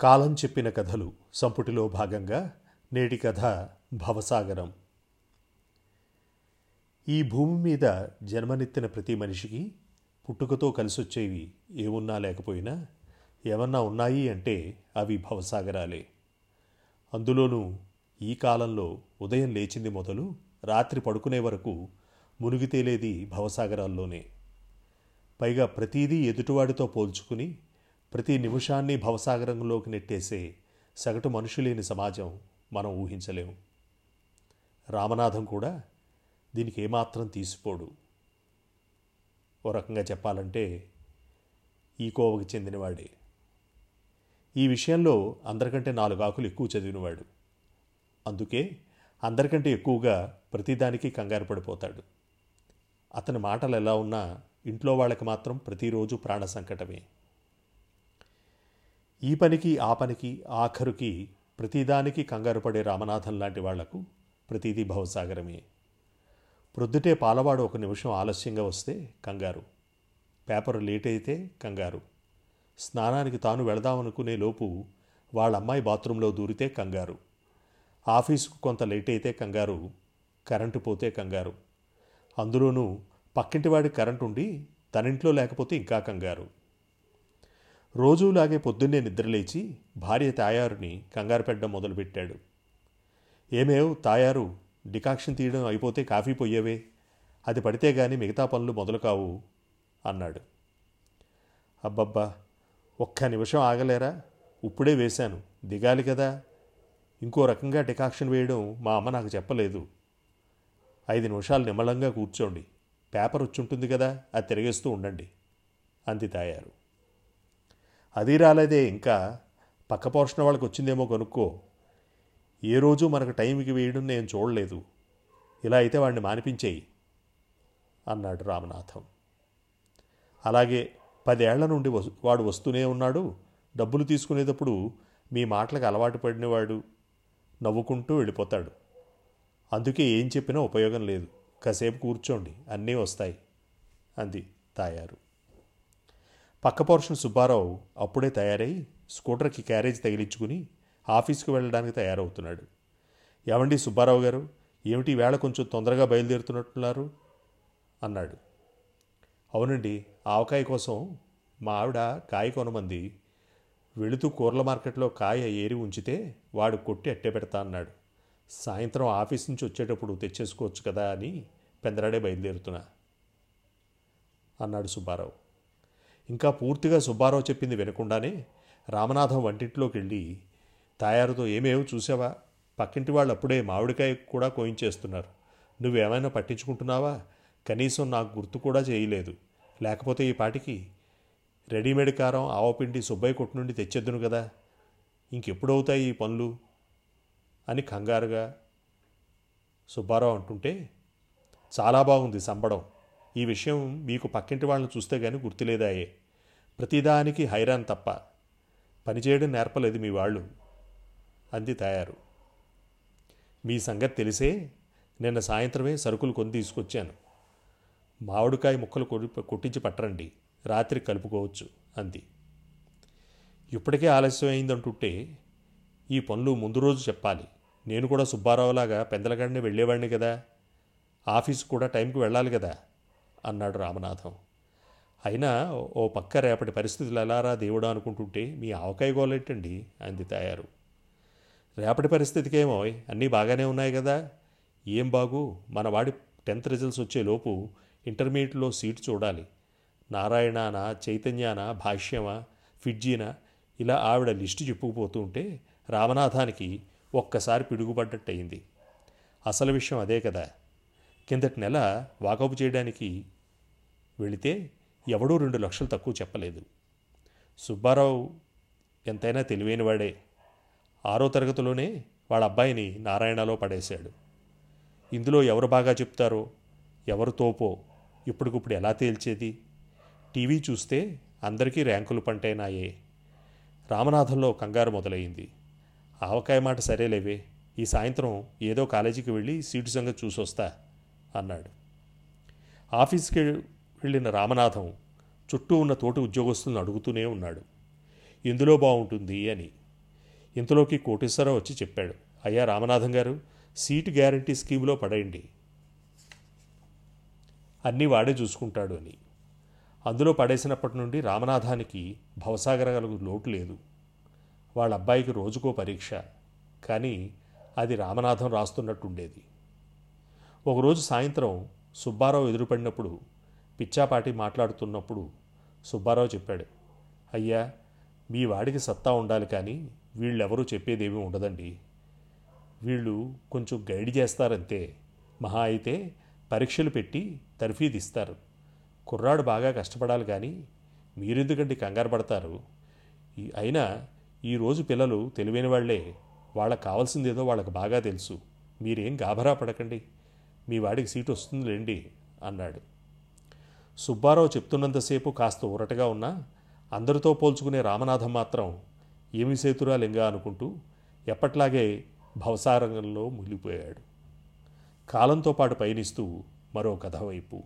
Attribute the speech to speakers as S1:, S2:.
S1: కాలం చెప్పిన కథలు సంపుటిలో భాగంగా నేటి కథ భవసాగరం. ఈ భూమి మీద జన్మనెత్తిన ప్రతి మనిషికి పుట్టుకతో కలిసొచ్చేవి ఏమున్నా లేకపోయినా ఏమన్నా ఉన్నాయి అంటే అవి భవసాగరాలే. అందులోనూ ఈ కాలంలో ఉదయం లేచింది మొదలు రాత్రి పడుకునే వరకు మునిగి తేలేది భవసాగరాల్లోనే. పైగా ప్రతీదీ ఎదుటివాడితో పోల్చుకుని ప్రతి నిమిషాన్ని భవసాగరంలోకి నెట్టేసే సగటు మనుషులేని సమాజం మనం ఊహించలేము. రామనాథం కూడా దీనికి ఏమాత్రం తీసిపోడు. ఓ రకంగా చెప్పాలంటే ఈ చెందినవాడే. ఈ విషయంలో అందరికంటే నాలుగు ఆకులు ఎక్కువ చదివినవాడు. అందుకే అందరికంటే ఎక్కువగా ప్రతిదానికి కంగారు పడిపోతాడు. అతని మాటలు ఎలా ఉన్నా ఇంట్లో వాళ్ళకి మాత్రం ప్రతిరోజు ప్రాణ సంకటమే ఈ పనికి ఆ పనికి ఆఖరుకి ప్రతిదానికి కంగారు పడే రామనాథన్ లాంటి వాళ్ళకు ప్రతిదీ భవసాగరమే. ప్రొద్దుటే పాలవాడు ఒక నిమిషం ఆలస్యంగా వస్తే కంగారు. పేపర్ లేట్ అయితే కంగారు. స్నానానికి తాను వెళదామనుకునే లోపు వాళ్ళ అమ్మాయి బాత్రూంలో దూరితే కంగారు. ఆఫీసుకు కొంత లేట్ అయితే కంగారు కరెంటు పోతే కంగారు. అందులోనూ పక్కింటివాడి కరెంటు ఉండి తనింట్లో లేకపోతే ఇంకా కంగారు. రోజూలాగే పొద్దున్నే నిద్రలేచి భార్య తాయారుని కంగారు పెట్టడం మొదలుపెట్టాడు. ఏమేవ్ తాయారు డికాక్షన్ తీయడం అయిపోతే కాఫీ పొయ్యవే అది పడితే గాని మిగతా పనులు మొదలు కావు అన్నాడు. అబ్బబ్బా ఒక్క నిమిషం ఆగలేరా? ఇప్పుడే వేశాను దిగాలి కదా? ఇంకో రకంగా డికాక్షన్ వేయడం మా అమ్మ నాకు చెప్పలేదు. ఐదు నిమిషాలు నిమ్మలంగా కూర్చోండి పేపర్ వచ్చుంటుంది కదా అది తిరిగేస్తూ ఉండండి అంది తాయారు. అది రాలేదే. ఇంకా పక్క పోర్షన్ వాళ్ళకి వచ్చిందేమో కనుక్కో. ఏ రోజు మనకు టైంకి వేయడం నేను చూడలేదు. ఇలా అయితే వాడిని మానిపించేయి అన్నాడు రామనాథం. అలాగే పదేళ్ళ నుండి వాడు వస్తూనే ఉన్నాడు. డబ్బులు తీసుకునేటప్పుడు మీ మాటలకు అలవాటు పడినవాడు నవ్వుకుంటూ వెళ్ళిపోతాడు. అందుకే ఏం చెప్పినా ఉపయోగం లేదు. కాసేపు కూర్చోండి అన్నీ వస్తాయి అంది తాయారు. పక్క పోర్షన్ సుబ్బారావు అప్పుడే తయారై స్కూటర్కి క్యారేజ్ తగిలించుకుని ఆఫీస్కి వెళ్ళడానికి తయారవుతున్నాడు. ఏమండి సుబ్బారావు గారు? ఏమిటి వేళ కొంచెం తొందరగా బయలుదేరుతున్నట్టున్నారు? అన్నాడు. అవునండి ఆవకాయ కోసం మా ఆవిడ కాయ కొనమంది. వెళుతూ కూరల మార్కెట్లో కాయ ఏరి ఉంచితే వాడు కొట్టి అట్టే పెడతా అన్నాడు. సాయంత్రం ఆఫీస్ నుంచి వచ్చేటప్పుడు తెచ్చేసుకోవచ్చు కదా అని పెందరాడే బయలుదేరుతున్నా అన్నాడు సుబ్బారావు. ఇంకా పూర్తిగా సుబ్బారావు చెప్పింది వినకుండానే రామనాథం వంటింట్లోకి వెళ్ళి తాయారుతో ఏమేమో చూసావా? పక్కింటి వాళ్ళు అప్పుడే మామిడికాయ కూడా కోయించేస్తున్నారు. నువ్వేమైనా పట్టించుకుంటున్నావా? కనీసం నాకు గుర్తు కూడా చేయలేదు. లేకపోతే ఈ పాటికి రెడీమేడ్ కారం ఆవపిండి సుబ్బయ్య కొట్టు నుండి తెచ్చేద్దును కదా. ఇంకెప్పుడవుతాయి ఈ పనులు? అని కంగారుగా సుబ్బారావు అంటుంటే చాలా బాగుంది సంబడం. ఈ విషయం మీకు పక్కింటి వాళ్ళని చూస్తే గానీ గుర్తులేదాయే ప్రతిదానికి హైరాన్ తప్ప. పనిచేయడం నేర్పలేదు మీ వాళ్ళు. అంది తయారు. మీ సంగతి తెలిసే నిన్న సాయంత్రమే సరుకులు కొని తీసుకొచ్చాను. మామిడికాయ ముక్కలు కొట్టి కొట్టించి పట్టరండి. రాత్రి కలుపుకోవచ్చు అంది. ఇప్పటికే ఆలస్యం అయిందంటుంటే ఈ పనులు ముందు రోజు చెప్పాలి. నేను కూడా సుబ్బారావులాగా పెందలగాడిని వెళ్ళేవాడిని కదా. ఆఫీస్ కూడా టైంకి వెళ్ళాలి కదా. అన్నాడు రామనాథం. అయినా ఓ పక్క రేపటి పరిస్థితులు ఎలారా దేవుడా అనుకుంటుంటే మీ ఆవకాయ గోలెట్టండి అంది తయారు. రేపటి పరిస్థితికేమో అన్నీ బాగానే ఉన్నాయి కదా. ఏం బాగు? మన వాడి టెన్త్ రిజల్ట్స్ వచ్చేలోపు ఇంటర్మీడియట్లో సీట్ చూడాలి. నారాయణానా చైతన్యానా భాష్యమా ఫిడ్జీనా? ఇలా ఆవిడ లిస్టు చెప్పుకుపోతూ ఉంటే రామనాథానికి ఒక్కసారి పిడుగుపడ్డట్టయింది. అసలు విషయం అదే కదా. కిందటి నెల వాకపు చేయడానికి వెళితే ఎవడూ రెండు లక్షలు తక్కువ చెప్పలేదు. సుబ్బారావు ఎంతైనా తెలివైనవాడే. ఆరో తరగతిలోనే వాళ్ళ అబ్బాయిని నారాయణలో పడేశాడు. ఇందులో ఎవరు బాగా చెప్తారో ఎవరు తోపో ఇప్పటికిప్పుడు ఎలా తేల్చేది? టీవీ చూస్తే అందరికీ ర్యాంకులు పంటైనాయే. రామనాథంలో కంగారు మొదలైంది. ఆవకాయ మాట సరేలేవే ఈ సాయంత్రం ఏదో కాలేజీకి వెళ్ళి సీటు సంగతి చూసొస్తా అన్నాడు. ఆఫీస్కి వెళ్ళిన రామనాథం చుట్టూ ఉన్న తోటి ఉద్యోగస్తులను అడుగుతూనే ఉన్నాడు. ఎందులో బాగుంటుంది అని. ఇంతలోకి కోటేశ్వరరావు వచ్చి చెప్పాడు. అయ్యా రామనాథం గారు సీట్ గ్యారంటీ స్కీమ్లో పడేయండి. అన్నీ వాడే చూసుకుంటాడు అని. అందులో పడేసినప్పటి నుండి రామనాథానికి భవసాగరగలకు లోటు లేదు. వాళ్ళ అబ్బాయికి రోజుకో పరీక్ష. కానీ అది రామనాథం రాస్తున్నట్టుండేది. ఒకరోజు సాయంత్రం సుబ్బారావు ఎదురుపడినప్పుడు పిచ్చాపాటి మాట్లాడుతున్నప్పుడు సుబ్బారావు చెప్పాడు అయ్యా మీ వాడికి సత్తా ఉండాలి కానీ వీళ్ళెవరూ చెప్పేదేమీ ఉండదండి. వీళ్ళు కొంచెం గైడ్ చేస్తారంతే. మహా అయితే పరీక్షలు పెట్టి తర్ఫీదు ఇస్తారు కుర్రాడు బాగా కష్టపడాలి కానీ మీరెందుకండి కంగారు పడతారు? ఈ- అయినా ఈరోజు పిల్లలు తెలివైన వాళ్ళే వాళ్ళకి కావాల్సిందేదో వాళ్ళకి బాగా తెలుసు. మీరేం గాభరా పడకండి. మీ వాడికి సీటు వస్తుందిలేండి అన్నాడు. సుబ్బారావు చెప్తున్నంతసేపు కాస్త ఊరటగా ఉన్నా అందరితో పోల్చుకునే రామనాథం మాత్రం ఏమి సేతురా లింగా అనుకుంటూ ఎప్పట్లాగే భవసారంగంలో మునిగిపోయాడు. కాలంతో పాటు పయనిస్తూ మరో కథ వైపు.